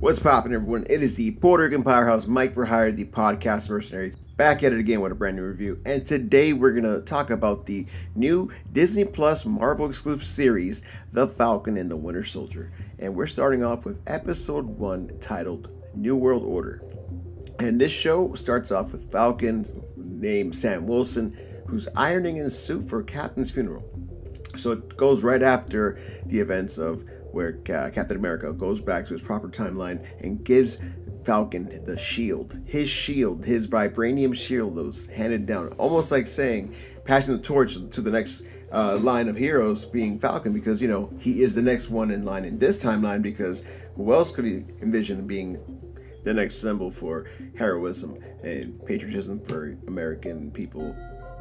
What's poppin', everyone? It is the Puerto Rican Powerhouse, Mike for Hire, the podcast mercenary, back at it again with a brand new review. And today we're gonna talk about the new Disney Plus Marvel exclusive series, The Falcon and the Winter Soldier. And we're starting off with episode one titled New World Order. And this show starts off with Falcon, named Sam Wilson, who's ironing his suit for Captain's funeral. So it goes right after the events of where Captain America goes back to his proper timeline and gives Falcon the shield, his shield, his vibranium shield that was handed down, almost like saying, passing the torch to the next uh, line of heroes being Falcon, because you know he is the next one in line in this timeline. Because who else could he envision being the next symbol for heroism and patriotism for American people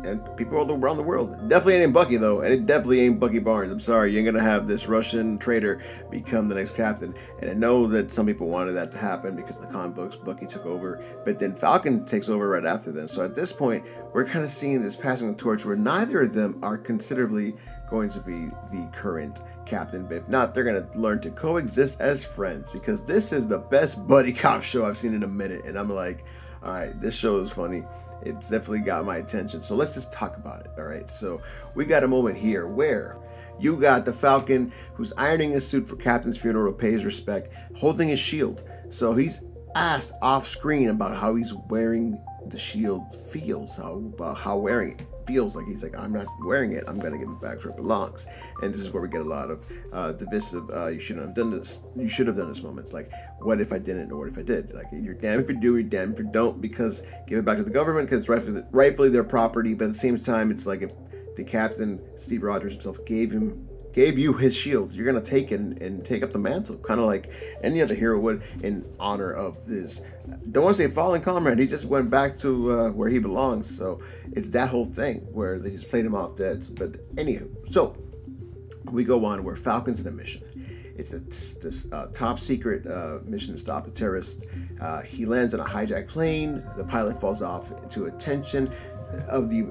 and people all around the world. Definitely ain't Bucky though, and it definitely ain't Bucky Barnes. I'm sorry, you're gonna have this Russian traitor become the next captain. And I know that some people wanted that to happen because the comic books Bucky took over, but then Falcon takes over right after them. So at this point, we're kind of seeing this passing the torch where neither of them are considerably going to be the current captain. But if not, they're gonna learn to coexist as friends because this is the best buddy cop show I've seen in a minute, and I'm like, all right, this show is funny it's definitely got my attention. So let's just talk about it. All right. So we got a moment here where you got the Falcon who's ironing his suit for Captain's funeral to pay his respect, holding his shield. So he's asked off screen about how he's wearing the shield feels, how about how wearing it feels like he's like, I'm not wearing it. I'm going to give it back where it belongs. And this is where we get a lot of uh, divisive, uh, you shouldn't have done this. You should have done this moments. Like, what if I didn't or what if I did? Like, you're damned if you do, you're damned if you don't, because give it back to the government because it's rightfully, rightfully their property. But at the same time, it's like if the captain, Steve Rogers himself, gave him gave you his shield. You're gonna take and, and take up the mantle, kind of like any other hero would in honor of this. Don't want to say fallen comrade. He just went back to uh, where he belongs. So it's that whole thing where they just played him off dead. But anywho, so we go on where Falcon's in a mission. It's a uh, top secret uh, mission to stop a terrorist. Uh, he lands on a hijacked plane. The pilot falls off to attention of the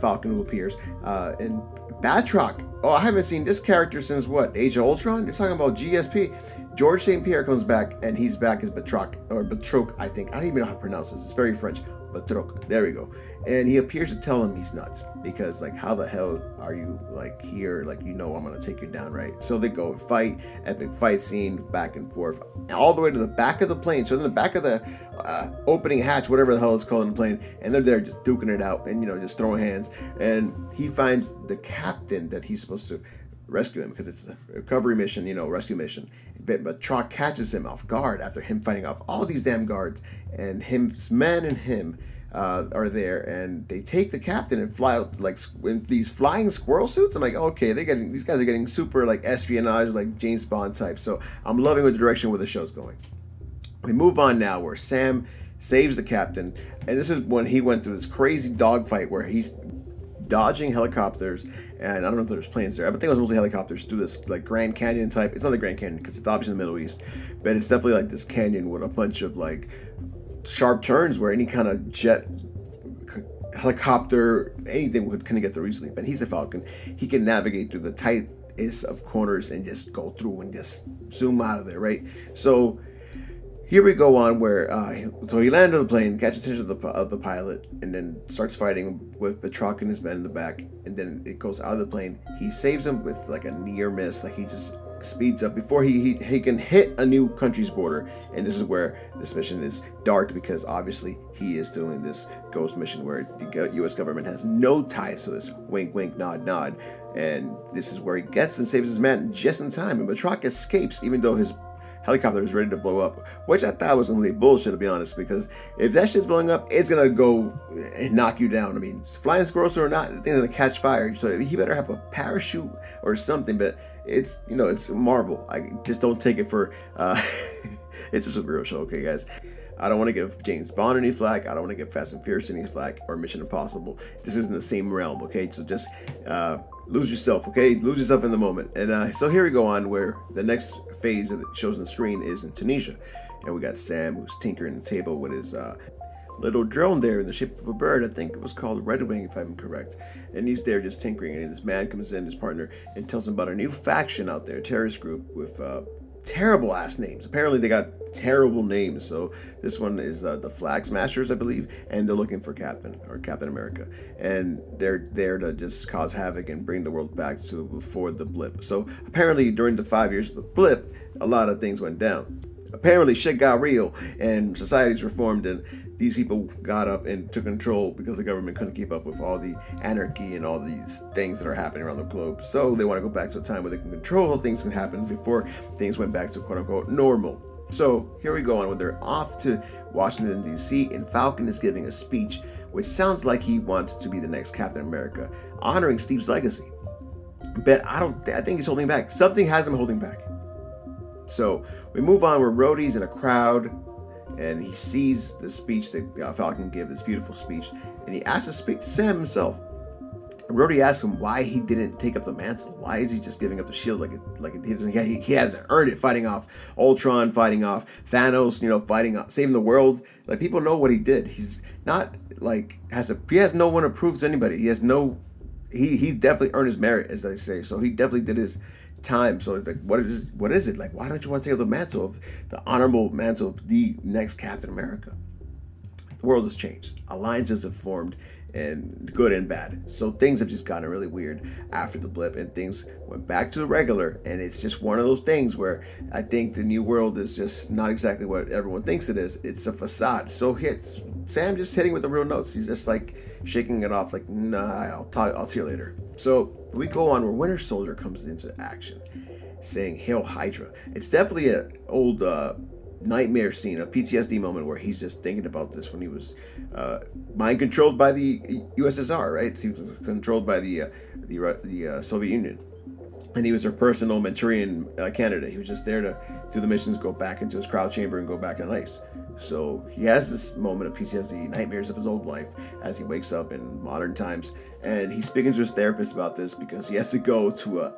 Falcon who appears. Uh, and Batroc. Oh, I haven't seen this character since what? Age of Ultron? You're talking about GSP. George St. Pierre comes back, and he's back as Batroc, or Batroc, I think. I don't even know how to pronounce this. It's very French. There we go. And he appears to tell him he's nuts because, like, how the hell are you like here? Like, you know, I'm gonna take you down, right? So they go fight, epic fight scene, back and forth, all the way to the back of the plane. So in the back of the uh, opening hatch, whatever the hell it's called in the plane, and they're there just duking it out and you know just throwing hands. And he finds the captain that he's supposed to rescue him because it's a recovery mission, you know, rescue mission. But, but catches him off guard after him fighting off all these damn guards, and his men and him uh, are there, and they take the captain and fly out like in these flying squirrel suits. I'm like, okay, they getting these guys are getting super like espionage, like James Bond type. So I'm loving the direction where the show's going. We move on now, where Sam saves the captain, and this is when he went through this crazy dogfight where he's dodging helicopters, and I don't know if there's planes there. I think it was mostly helicopters through this like Grand Canyon type. It's not the Grand Canyon because it's obviously in the Middle East, but it's definitely like this canyon with a bunch of like sharp turns where any kind of jet helicopter anything would kind of get there easily but he's a falcon he can navigate through the tightest of corners and just go through and just zoom out of there right so here we go on where uh, so he landed on the plane catches attention of the, of the pilot and then starts fighting with Batroc and his men in the back and then it goes out of the plane he saves him with like a near miss like he just speeds up before he, he, he can hit a new country's border. And this is where this mission is dark because obviously he is doing this ghost mission where the U.S. government has no ties to this. Wink, wink, nod, nod. And this is where he gets and saves his man just in time. And Batroc escapes, even though his helicopter is ready to blow up, which I thought was be bullshit to be honest, because if that shit's blowing up, it's gonna go and knock you down. I mean, flying squirrels or not, thing's gonna catch fire. So he better have a parachute or something. But it's you know it's Marvel. I just don't take it for uh, it's a superhero show, okay, guys. I don't want to give James Bond any flack. I don't want to give Fast and Furious any flack or Mission Impossible. This isn't the same realm, okay? So just uh, lose yourself, okay? Lose yourself in the moment. And uh, so here we go on where the next phase that shows on the screen is in Tunisia. And we got Sam who's tinkering the table with his uh, little drone there in the shape of a bird. I think it was called Red Wing, if I'm correct. And he's there just tinkering. And this man comes in, his partner, and tells him about a new faction out there, terrorist group with uh, terrible ass names. Apparently, they got terrible names. So this one is uh, the Flag Smashers, I believe, and they're looking for Captain or Captain America, and they're there to just cause havoc and bring the world back to before the blip. So apparently, during the five years of the blip, a lot of things went down. Apparently, shit got real, and societies reformed, and these people got up and took control because the government couldn't keep up with all the anarchy and all these things that are happening around the globe. So they want to go back to a time where they can control things can happen before things went back to quote unquote normal. So here we go on when they're off to Washington D.C. and Falcon is giving a speech, which sounds like he wants to be the next Captain America, honoring Steve's legacy. But I don't. I think he's holding back. Something has him holding back. So we move on where Rhodey's in a crowd and he sees the speech that uh, Falcon gave, this beautiful speech, and he asks to speak to Sam himself. And Rhodey asks him why he didn't take up the mantle. Why is he just giving up the shield like it, like it, he doesn't? He, he hasn't earned it. Fighting off Ultron, fighting off Thanos, you know, fighting off, saving the world. Like people know what he did. He's not like has a he has no one to prove to anybody. He has no. He he definitely earned his merit, as I say. So he definitely did his time. So like, what is what is it like? Why don't you want to take up the mantle of the honorable mantle of the next Captain America? The world has changed. Alliances have formed, and good and bad. So things have just gotten really weird after the blip, and things went back to the regular. And it's just one of those things where I think the new world is just not exactly what everyone thinks it is. It's a facade. So hits Sam just hitting with the real notes. He's just like shaking it off, like, nah, I'll talk, I'll see you later. So we go on where Winter Soldier comes into action, saying "Hail Hydra." It's definitely an old uh, nightmare scene, a PTSD moment where he's just thinking about this when he was uh, mind controlled by the USSR, right? He was controlled by the uh, the, the uh, Soviet Union, and he was their personal Manchurian uh, candidate. He was just there to do the missions, go back into his cryo chamber, and go back on ice. So he has this moment of PTSD, nightmares of his old life, as he wakes up in modern times, and he's speaking to his therapist about this because he has to go to a,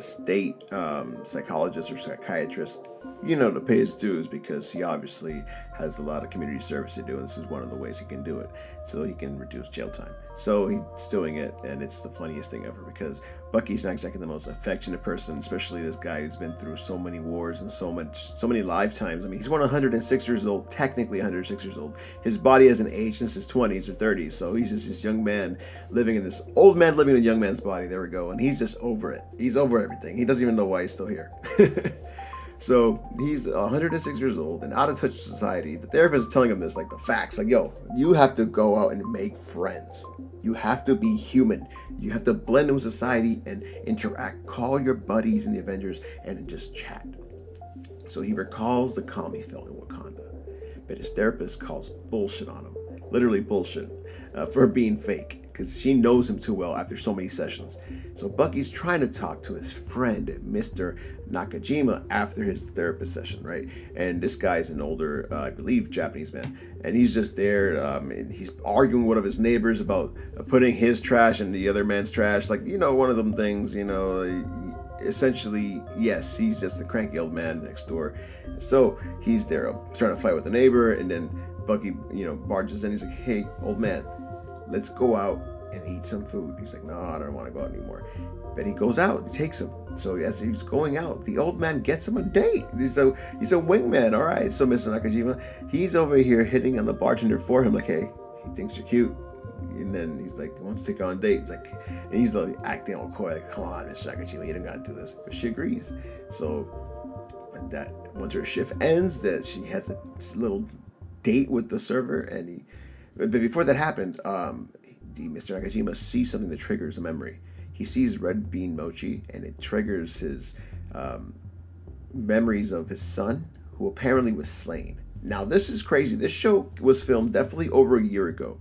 state um, psychologist or psychiatrist you know, to pay his dues because he obviously has a lot of community service to do, and this is one of the ways he can do it, so he can reduce jail time. So he's doing it, and it's the funniest thing ever because Bucky's not exactly the most affectionate person, especially this guy who's been through so many wars and so much, so many lifetimes. I mean, he's 106 years old, technically 106 years old. His body hasn't aged since his 20s or 30s, so he's just this young man living in this old man living in a young man's body. There we go, and he's just over it. He's over everything. He doesn't even know why he's still here. So he's 106 years old and out of touch with society. The therapist is telling him this, like the facts, like, yo, you have to go out and make friends. You have to be human. You have to blend in with society and interact. Call your buddies in the Avengers and just chat. So he recalls the calm he felt in Wakanda, but his therapist calls bullshit on him. Literally bullshit uh, for being fake because she knows him too well after so many sessions. So Bucky's trying to talk to his friend, Mr. Nakajima, after his therapist session, right? And this guy's an older, uh, I believe, Japanese man, and he's just there, um, and he's arguing with one of his neighbors about putting his trash in the other man's trash, like you know, one of them things, you know. Essentially, yes, he's just the cranky old man next door. So he's there uh, trying to fight with the neighbor, and then Bucky, you know, barges in. He's like, "Hey, old man, let's go out and eat some food. He's like, no, I don't want to go out anymore. But he goes out, he takes him. So as he's going out, the old man gets him a date. He's a he's a wingman. All right. So Mr. Nakajima, he's over here hitting on the bartender for him, like, hey, he thinks you're cute. And then he's like, wants to take on a date. It's like, and he's like acting all coy, like, come on, Mr. Nakajima, you don't gotta do this. But she agrees. So that once her shift ends, that she has a little date with the server, and he but before that happened, um, Mr. Nakajima sees something that triggers a memory. He sees red bean mochi, and it triggers his um, memories of his son, who apparently was slain. Now, this is crazy. This show was filmed definitely over a year ago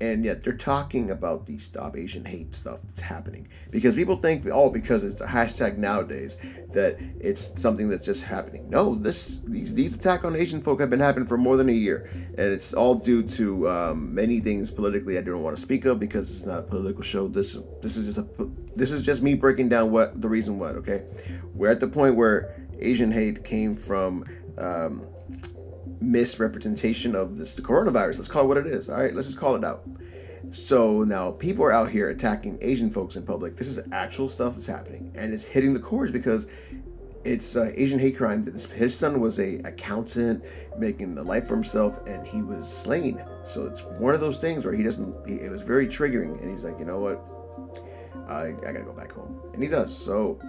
and yet they're talking about the stop asian hate stuff that's happening. Because people think oh because it's a hashtag nowadays that it's something that's just happening. No this these, these attack on asian folk have been happening for more than a year. And it's all due to um, many things politically i don't want to speak of because it's not a political show. This this is just a this is just me breaking down what the reason what okay? We're at the point where asian hate came from um, misrepresentation of this the coronavirus. Let's call it what it is. All right, let's just call it out. So now people are out here attacking Asian folks in public. This is actual stuff that's happening, and it's hitting the cores because it's uh, Asian hate crime. His son was a accountant making a life for himself, and he was slain. So it's one of those things where he doesn't. He, it was very triggering, and he's like, you know what? I, I gotta go back home, and he does. So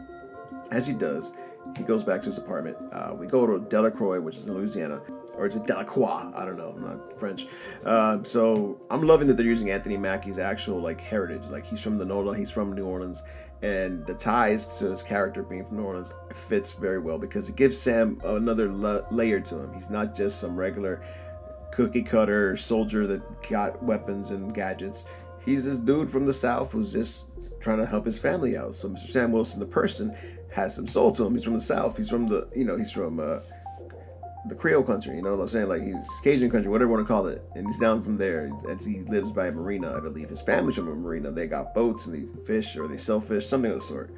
as he does, he goes back to his apartment. Uh, we go to Delacroix, which is in Louisiana, or it's Delacroix. I don't know. I'm not French. Uh, so I'm loving that they're using Anthony Mackie's actual like heritage. Like he's from the NOLA, he's from New Orleans, and the ties to his character being from New Orleans fits very well because it gives Sam another la- layer to him. He's not just some regular cookie cutter soldier that got weapons and gadgets. He's this dude from the South who's just trying to help his family out. So Mr. Sam Wilson, the person, has some soul to him. He's from the South. He's from the, you know, he's from uh, the Creole country. You know what I'm saying? Like he's Cajun country, whatever you want to call it. And he's down from there. As he lives by a marina, I believe. His family's from a marina. They got boats and they fish or they sell fish, something of the sort.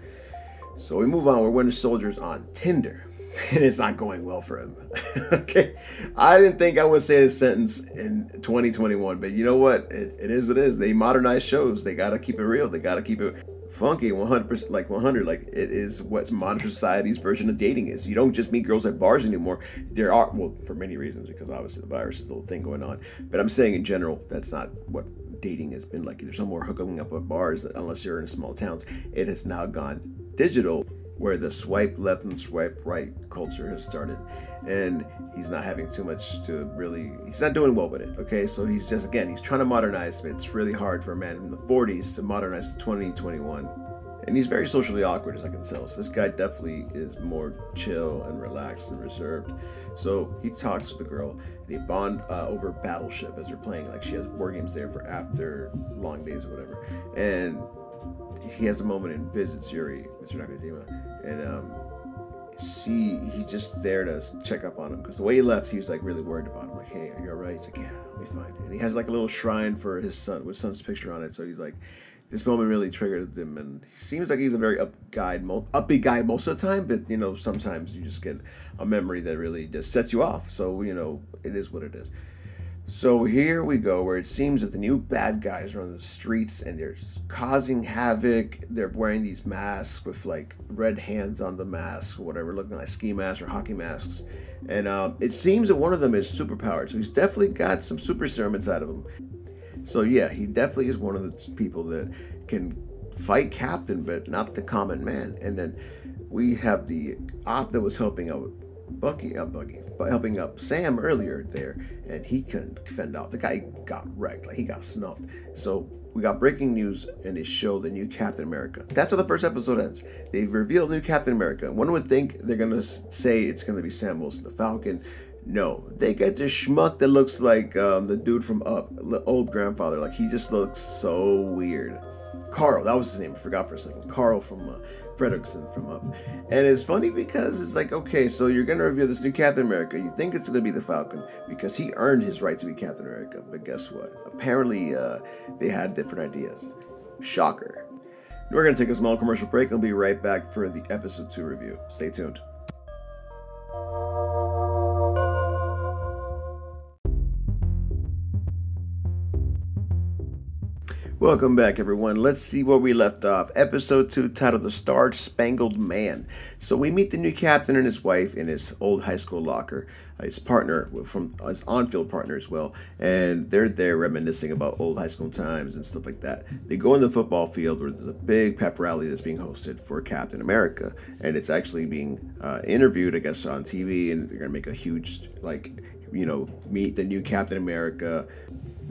So we move on. We're winter soldiers on Tinder. And it's not going well for him. okay. I didn't think I would say this sentence in 2021, but you know what? It, it is what it is. They modernize shows. They got to keep it real. They got to keep it funky 100% like 100 like it is what modern society's version of dating is. You don't just meet girls at bars anymore. There are well for many reasons because obviously the virus is a little thing going on. But i'm saying in general that's not what dating has been like. There's no more hooking up at bars unless you're in small towns. It has now gone digital where the swipe left and swipe right culture has started. And he's not having too much to really he's not doing well with it okay? So he's just again he's trying to modernize but it's really hard for a man in the 40s to modernize to 2021 and he's very socially awkward as i can tell. So this guy definitely is more chill and relaxed and reserved. So he talks with the girl. They bond uh, over battleship as they're playing. Like she has board games there for after long days or whatever. And he has a moment and visits Yori mr nakajima and um she he just there to check up on him because the way he left he was like really worried about him like hey are you all right? He's like yeah i'll be fine. And he has like a little shrine for his son with son's picture on it so he's like this moment really triggered him and he seems like he's a very up guy upbeat guy most of the time but you know sometimes you just get a memory that really just sets you off so you know it is what it is so here we go, where it seems that the new bad guys are on the streets and they're causing havoc. They're wearing these masks with like red hands on the mask, or whatever, looking like ski masks or hockey masks. And um, it seems that one of them is superpowered, so he's definitely got some super serum inside of him. So yeah, he definitely is one of the people that can fight Captain, but not the common man. And then we have the op that was helping out Bucky, uh, Bucky, but helping up Sam earlier there, and he couldn't fend off. The guy got wrecked, like he got snuffed. So we got breaking news, and they show the new Captain America. That's how the first episode ends. They reveal new Captain America. One would think they're gonna say it's gonna be Sam Wilson, the Falcon. No, they get this schmuck that looks like um, the dude from Up, the old grandfather. Like he just looks so weird. Carl, that was his name. I forgot for a second. Carl from uh, Fredricksen from Up. And it's funny because it's like, okay, so you're going to reveal this new Captain America. You think it's going to be the Falcon because he earned his right to be Captain America. But guess what? Apparently, uh, they had different ideas. Shocker. We're going to take a small commercial break and we'll be right back for the episode 2 review. Stay tuned. Welcome back, everyone. Let's see where we left off. Episode 2, titled The Star Spangled Man. So, we meet the new captain and his wife in his old high school locker, uh, his partner, from his on field partner as well. And they're there reminiscing about old high school times and stuff like that. They go in the football field where there's a big pep rally that's being hosted for Captain America. And it's actually being uh, interviewed, I guess, on TV. And they're going to make a huge, like, you know, meet the new Captain America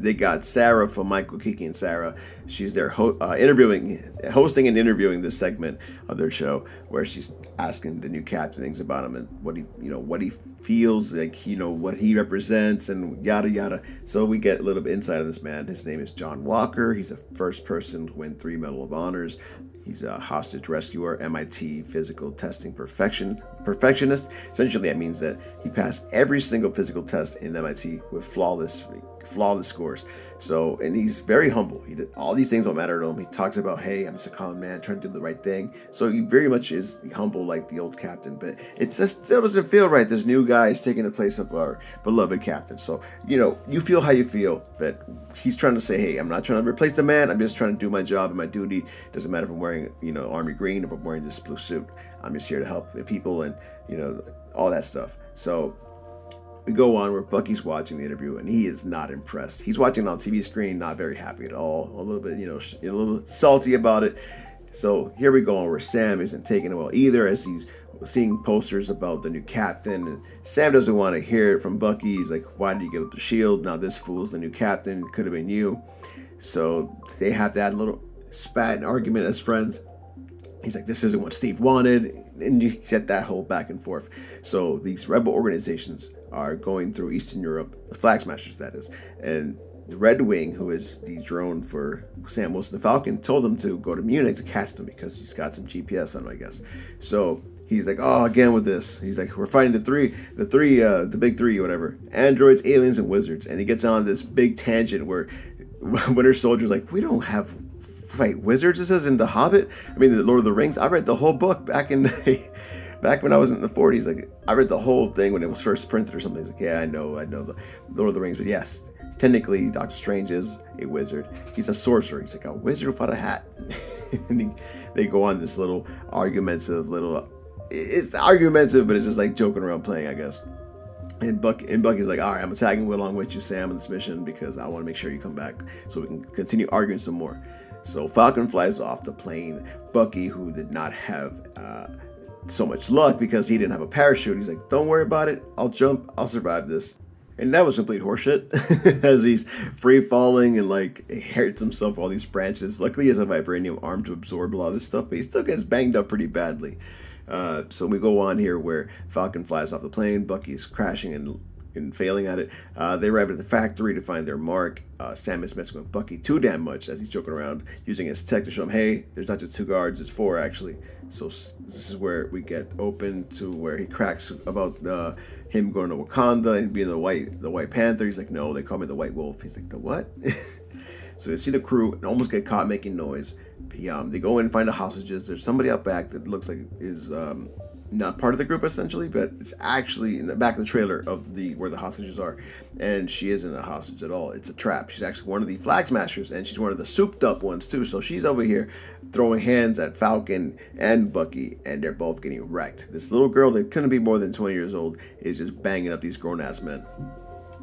they got Sarah from Michael Kiki and Sarah. She's there ho- uh, interviewing, hosting and interviewing this segment of their show where she's asking the new captain things about him and what he, you know, what he feels like, you know, what he represents and yada yada. So we get a little bit insight on this man. His name is John Walker. He's a first person to win three Medal of Honors. He's a hostage rescuer, MIT physical testing perfection perfectionist. Essentially, that means that he passed every single physical test in MIT with flawless flawless scores. So, and he's very humble. He did all these things don't matter to him. He talks about, hey, I'm just a common man trying to do the right thing. So he very much is humble like the old captain. But it just still doesn't feel right. This new guy is taking the place of our beloved captain. So you know, you feel how you feel, but he's trying to say, hey, I'm not trying to replace the man. I'm just trying to do my job and my duty. Doesn't matter if I'm wearing you know, army green or if I'm wearing this blue suit. I'm just here to help the people and, you know, all that stuff. So we go on where Bucky's watching the interview and he is not impressed. He's watching on TV screen, not very happy at all. A little bit, you know, a little salty about it. So here we go on where Sam isn't taking it well either as he's seeing posters about the new captain. And Sam doesn't want to hear it from Bucky. He's like, why did you give up the shield? Now this fool's the new captain. Could have been you. So they have a little spat and argument as friends. He's like, this isn't what Steve wanted. And you get that whole back and forth. So these rebel organizations are going through Eastern Europe, the Flag Smashers, that is. And the Red Wing, who is the drone for Sam Wilson the Falcon, told him to go to Munich to catch them because he's got some GPS on him, I guess. So he's like, oh, again with this. He's like, we're fighting the three, the three, uh, the big three, whatever. Androids, aliens, and wizards. And he gets on this big tangent where Winter Soldier's like, we don't have fight wizards. This is in The Hobbit. I mean, the Lord of the Rings. I read the whole book back in. the, back when I was in the 40s, like I read the whole thing when it was first printed or something. He's like, yeah, I know, I know the Lord of the Rings, but yes, technically Doctor Strange is a wizard. He's a sorcerer. He's like a wizard without a hat. and he, they go on this little argumentative little. It's argumentative, but it's just like joking around playing, I guess. And Buck and Bucky's like, all right, I'm tagging along with you, Sam, on this mission because I want to make sure you come back so we can continue arguing some more. So Falcon flies off the plane. Bucky, who did not have uh, so much luck because he didn't have a parachute. He's like, "Don't worry about it. I'll jump. I'll survive this." And that was complete horseshit as he's free falling and like hurts himself all these branches. Luckily, he has a vibranium arm to absorb a lot of this stuff, but he still gets banged up pretty badly. Uh, so we go on here where Falcon flies off the plane, Bucky's crashing and and failing at it. Uh, they arrive at the factory to find their mark. Uh, Sam is messing with Bucky too damn much as he's joking around, using his tech to show him, hey, there's not just two guards, it's four actually. So this is where we get open to where he cracks about uh, him going to Wakanda and being the white the White Panther. He's like, no, they call me the White Wolf. He's like, the what? so they see the crew and almost get caught making noise. Um, they go in and find the hostages. There's somebody out back that looks like is um, not part of the group essentially, but it's actually in the back of the trailer of the where the hostages are, and she isn't a hostage at all. It's a trap. She's actually one of the flag smashers, and she's one of the souped up ones too. So she's over here throwing hands at Falcon and Bucky, and they're both getting wrecked. This little girl that couldn't be more than 20 years old is just banging up these grown ass men.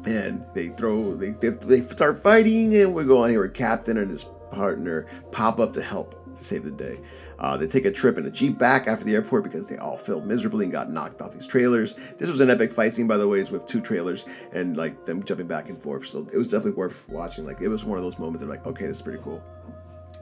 And they throw, they, they, they start fighting, and we go on here Captain and his partner pop up to help to save the day. Uh, they take a trip in a Jeep back after the airport because they all failed miserably and got knocked off these trailers. This was an epic fight scene, by the way, with two trailers and like them jumping back and forth. So it was definitely worth watching. Like it was one of those moments of like, okay, this is pretty cool.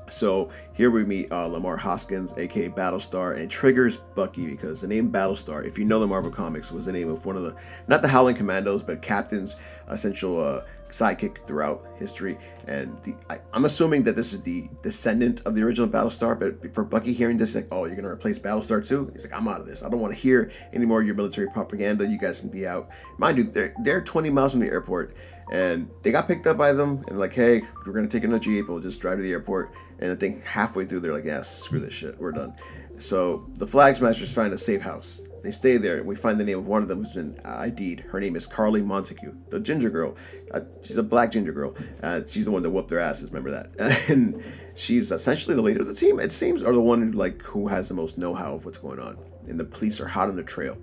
So here we meet uh, Lemar Hoskins, aka Battlestar, and triggers Bucky because the name Battlestar, if you know the Marvel Comics, was the name of one of the, not the Howling Commandos, but Captain's essential uh, sidekick throughout history. And the, I, am assuming that this is the descendant of the original Battlestar, but for Bucky hearing this, like, oh, you're going to replace Battlestar too? He's like, I'm out of this. I don't want to hear any more of your military propaganda. You guys can be out. Mind you, they're, they're 20 miles from the airport and they got picked up by them and like hey we're gonna take in a jeep we'll just drive to the airport. And i think halfway through they're like yes screw this shit we're done. So the flag smashers find a safe house. They stay there and we find the name of one of them who's been id'd her name is carly montague the ginger girl. Uh, she's a black ginger girl. Uh, she's the one that whooped their asses remember that? And she's essentially the leader of the team it seems or the one who, like who has the most know-how of what's going on. And the police are hot on the trail.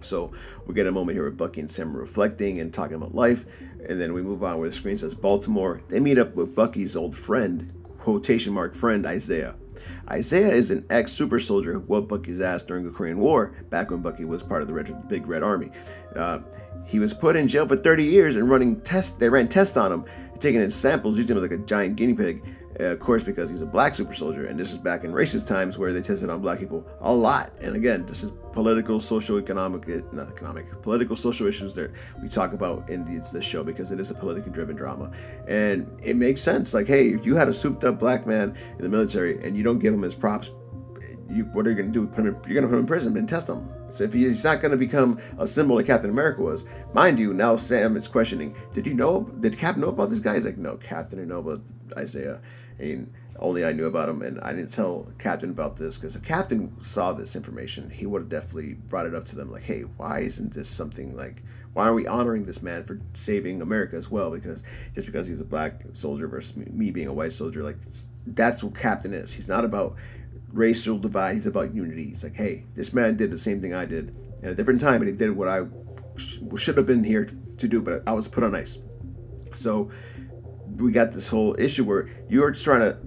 So we get a moment here with Bucky and Sam reflecting and talking about life, and then we move on where the screen says Baltimore. They meet up with Bucky's old friend, quotation mark friend Isaiah. Isaiah is an ex super soldier who whooped Bucky's ass during the Korean War, back when Bucky was part of the Red, Big Red Army. Uh, he was put in jail for 30 years and running tests. They ran tests on him, taking his samples, using him like a giant guinea pig. Uh, of course, because he's a black super soldier, and this is back in racist times where they tested on black people a lot. And again, this is political, social, economic, eh, not economic, political, social issues that we talk about in this show because it is a politically driven drama. And it makes sense. Like, hey, if you had a souped up black man in the military and you don't give him his props, you, what are you going to do? Put him in, you're going to put him in prison and test him. So if he's not going to become a symbol like Captain America was, mind you, now Sam is questioning, did you know, did Cap know about this guy? He's like, no, Captain didn't know about Isaiah. And only I knew about him, and I didn't tell Captain about this because if Captain saw this information, he would have definitely brought it up to them, like, "Hey, why isn't this something like? Why are we honoring this man for saving America as well? Because just because he's a black soldier versus me being a white soldier, like that's what Captain is. He's not about racial divide. He's about unity. He's like, hey, this man did the same thing I did at a different time, and he did what I sh- should have been here to do, but I was put on ice. So we got this whole issue where you're just trying to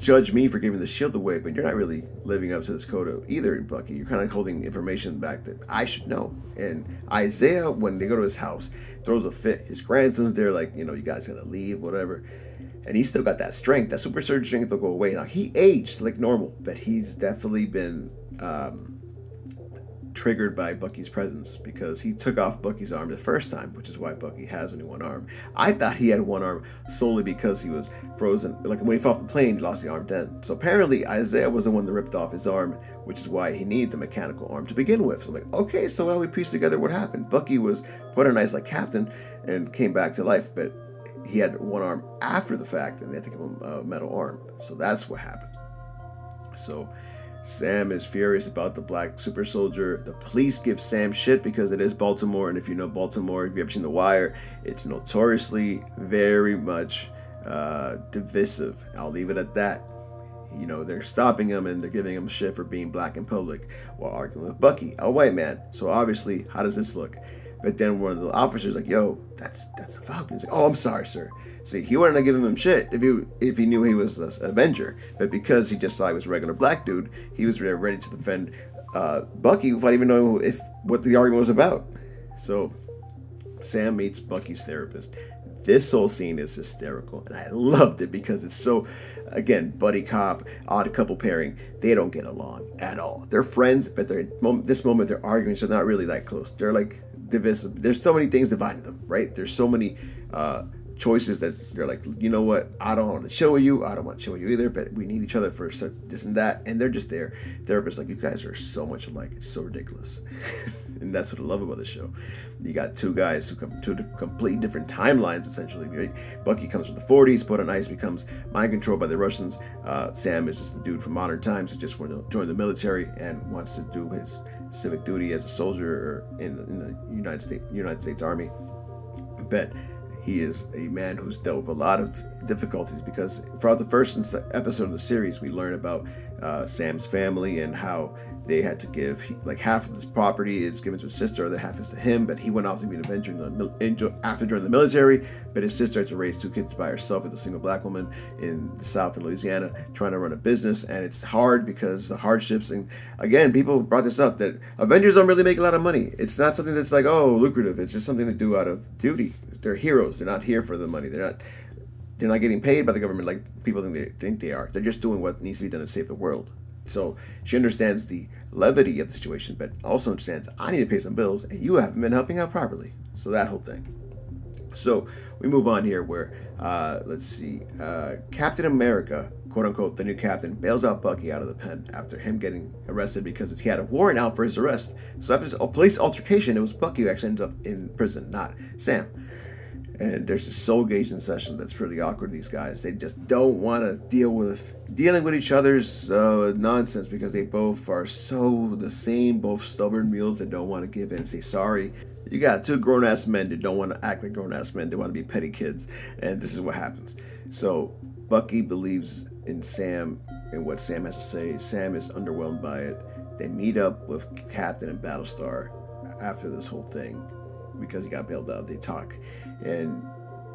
judge me for giving the shield away, but you're not really living up to this code either, Bucky. You're kind of holding information back that I should know. And Isaiah, when they go to his house, throws a fit. His grandson's there, like, you know, you guys gotta leave, whatever. And he's still got that strength, that super surge strength will go away. Now, he aged like normal, but he's definitely been um, triggered by Bucky's presence because he took off Bucky's arm the first time, which is why Bucky has only one arm. I thought he had one arm solely because he was frozen. Like when he fell off the plane, he lost the arm then. So apparently Isaiah was the one that ripped off his arm, which is why he needs a mechanical arm to begin with. So I'm like, okay, so now we piece together what happened. Bucky was put on ice like captain and came back to life, but he had one arm after the fact, and they had to give him a metal arm. So that's what happened. So Sam is furious about the black super soldier. The police give Sam shit because it is Baltimore, and if you know Baltimore, if you've ever seen The Wire, it's notoriously very much uh, divisive. I'll leave it at that. You know, they're stopping him and they're giving him shit for being black in public while arguing with Bucky, a white man. So obviously, how does this look? But then one of the officers like, "Yo, that's that's a Falcon." He's like, "Oh, I'm sorry, sir." See, he wouldn't have given him shit if he if he knew he was an Avenger. But because he just saw he was a regular black dude, he was ready to defend uh, Bucky without even knowing if what the argument was about. So Sam meets Bucky's therapist. This whole scene is hysterical, and I loved it because it's so, again, buddy cop, odd couple pairing. They don't get along at all. They're friends, but they're this moment they're arguing, so they're not really that close. They're like divisive. There's so many things dividing them, right? There's so many uh, choices that they're like, you know what, I don't want to show you, I don't want to show you either, but we need each other for this and that, and they're just there. Therapists like you guys are so much alike, it's so ridiculous, and that's what I love about the show. You got two guys who come two complete different timelines essentially. Right? Bucky comes from the 40s, put on ice, becomes mind controlled by the Russians. Uh, Sam is just the dude from modern times who just wants to join the military and wants to do his civic duty as a soldier in, in the United States United States Army. But he is a man who's dealt with a lot of difficulties because throughout the first episode of the series, we learn about uh, Sam's family and how they had to give like half of this property is given to his sister, other half is to him. But he went off to be an Avenger the, after joining the military. But his sister had to raise two kids by herself as a single black woman in the South in Louisiana, trying to run a business, and it's hard because the hardships. And again, people brought this up that Avengers don't really make a lot of money. It's not something that's like oh lucrative. It's just something to do out of duty. They're heroes. They're not here for the money. They're not they're not getting paid by the government like people think they think they are. They're just doing what needs to be done to save the world. So she understands the levity of the situation, but also understands I need to pay some bills, and you haven't been helping out properly. So that whole thing. So we move on here where, uh, let's see, uh, Captain America, quote unquote, the new captain, bails out Bucky out of the pen after him getting arrested because he had a warrant out for his arrest. So after a police altercation, it was Bucky who actually ended up in prison, not Sam and there's a soul gauging session that's pretty awkward. These guys, they just don't want to deal with dealing with each other's uh, nonsense because they both are so the same, both stubborn mules that don't want to give in say sorry. You got two grown ass men that don't want to act like grown ass men; they want to be petty kids, and this is what happens. So Bucky believes in Sam and what Sam has to say. Sam is underwhelmed by it. They meet up with Captain and Battlestar after this whole thing because he got bailed out. They talk, and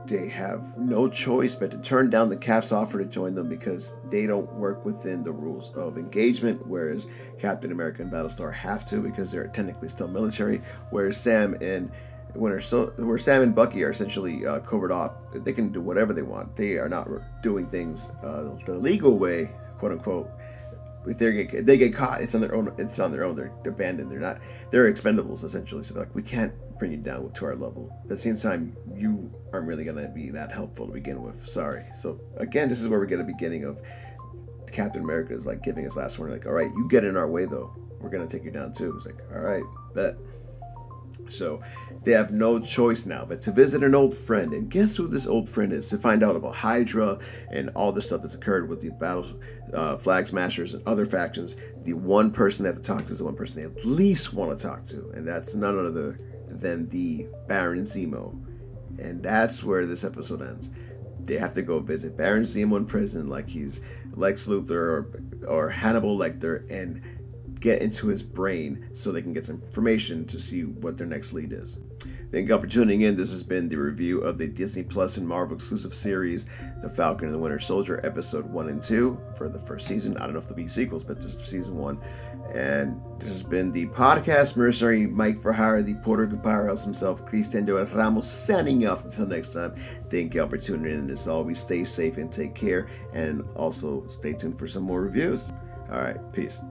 they have no choice but to turn down the Cap's offer to join them because they don't work within the rules of engagement, whereas Captain America and Battlestar have to because they're technically still military, whereas Sam and when where Sam and Bucky are essentially uh, covered off, they can do whatever they want. They are not doing things uh, the legal way, quote unquote, if they get if they get caught, it's on their own. It's on their own. They're, they're abandoned. They're not. They're expendables essentially. So like we can't bring you down to our level. But at the same time, you aren't really gonna be that helpful to begin with. Sorry. So again, this is where we get a beginning of Captain America is like giving his last warning. Like, all right, you get in our way though. We're gonna take you down too. It's like, all right, bet. So they have no choice now but to visit an old friend. And guess who this old friend is? To find out about Hydra and all the stuff that's occurred with the battle uh, flag smashers and other factions. The one person they have to talk to is the one person they at least want to talk to. And that's none other than the Baron Zemo. And that's where this episode ends they have to go visit Baron Zemo in prison, like he's Lex Luthor or, or Hannibal Lecter and get into his brain so they can get some information to see what their next lead is. Thank you all for tuning in. This has been the review of the Disney Plus and Marvel exclusive series, The Falcon and the Winter Soldier, episode 1 and 2 for the first season. I don't know if there'll be sequels, but just season 1. And this has been the podcast mercenary Mike for hire, the Rican powerhouse himself, Cristian Joel Ramos, signing off until next time. Thank you all for tuning in. And as always, stay safe and take care. And also stay tuned for some more reviews. All right, peace.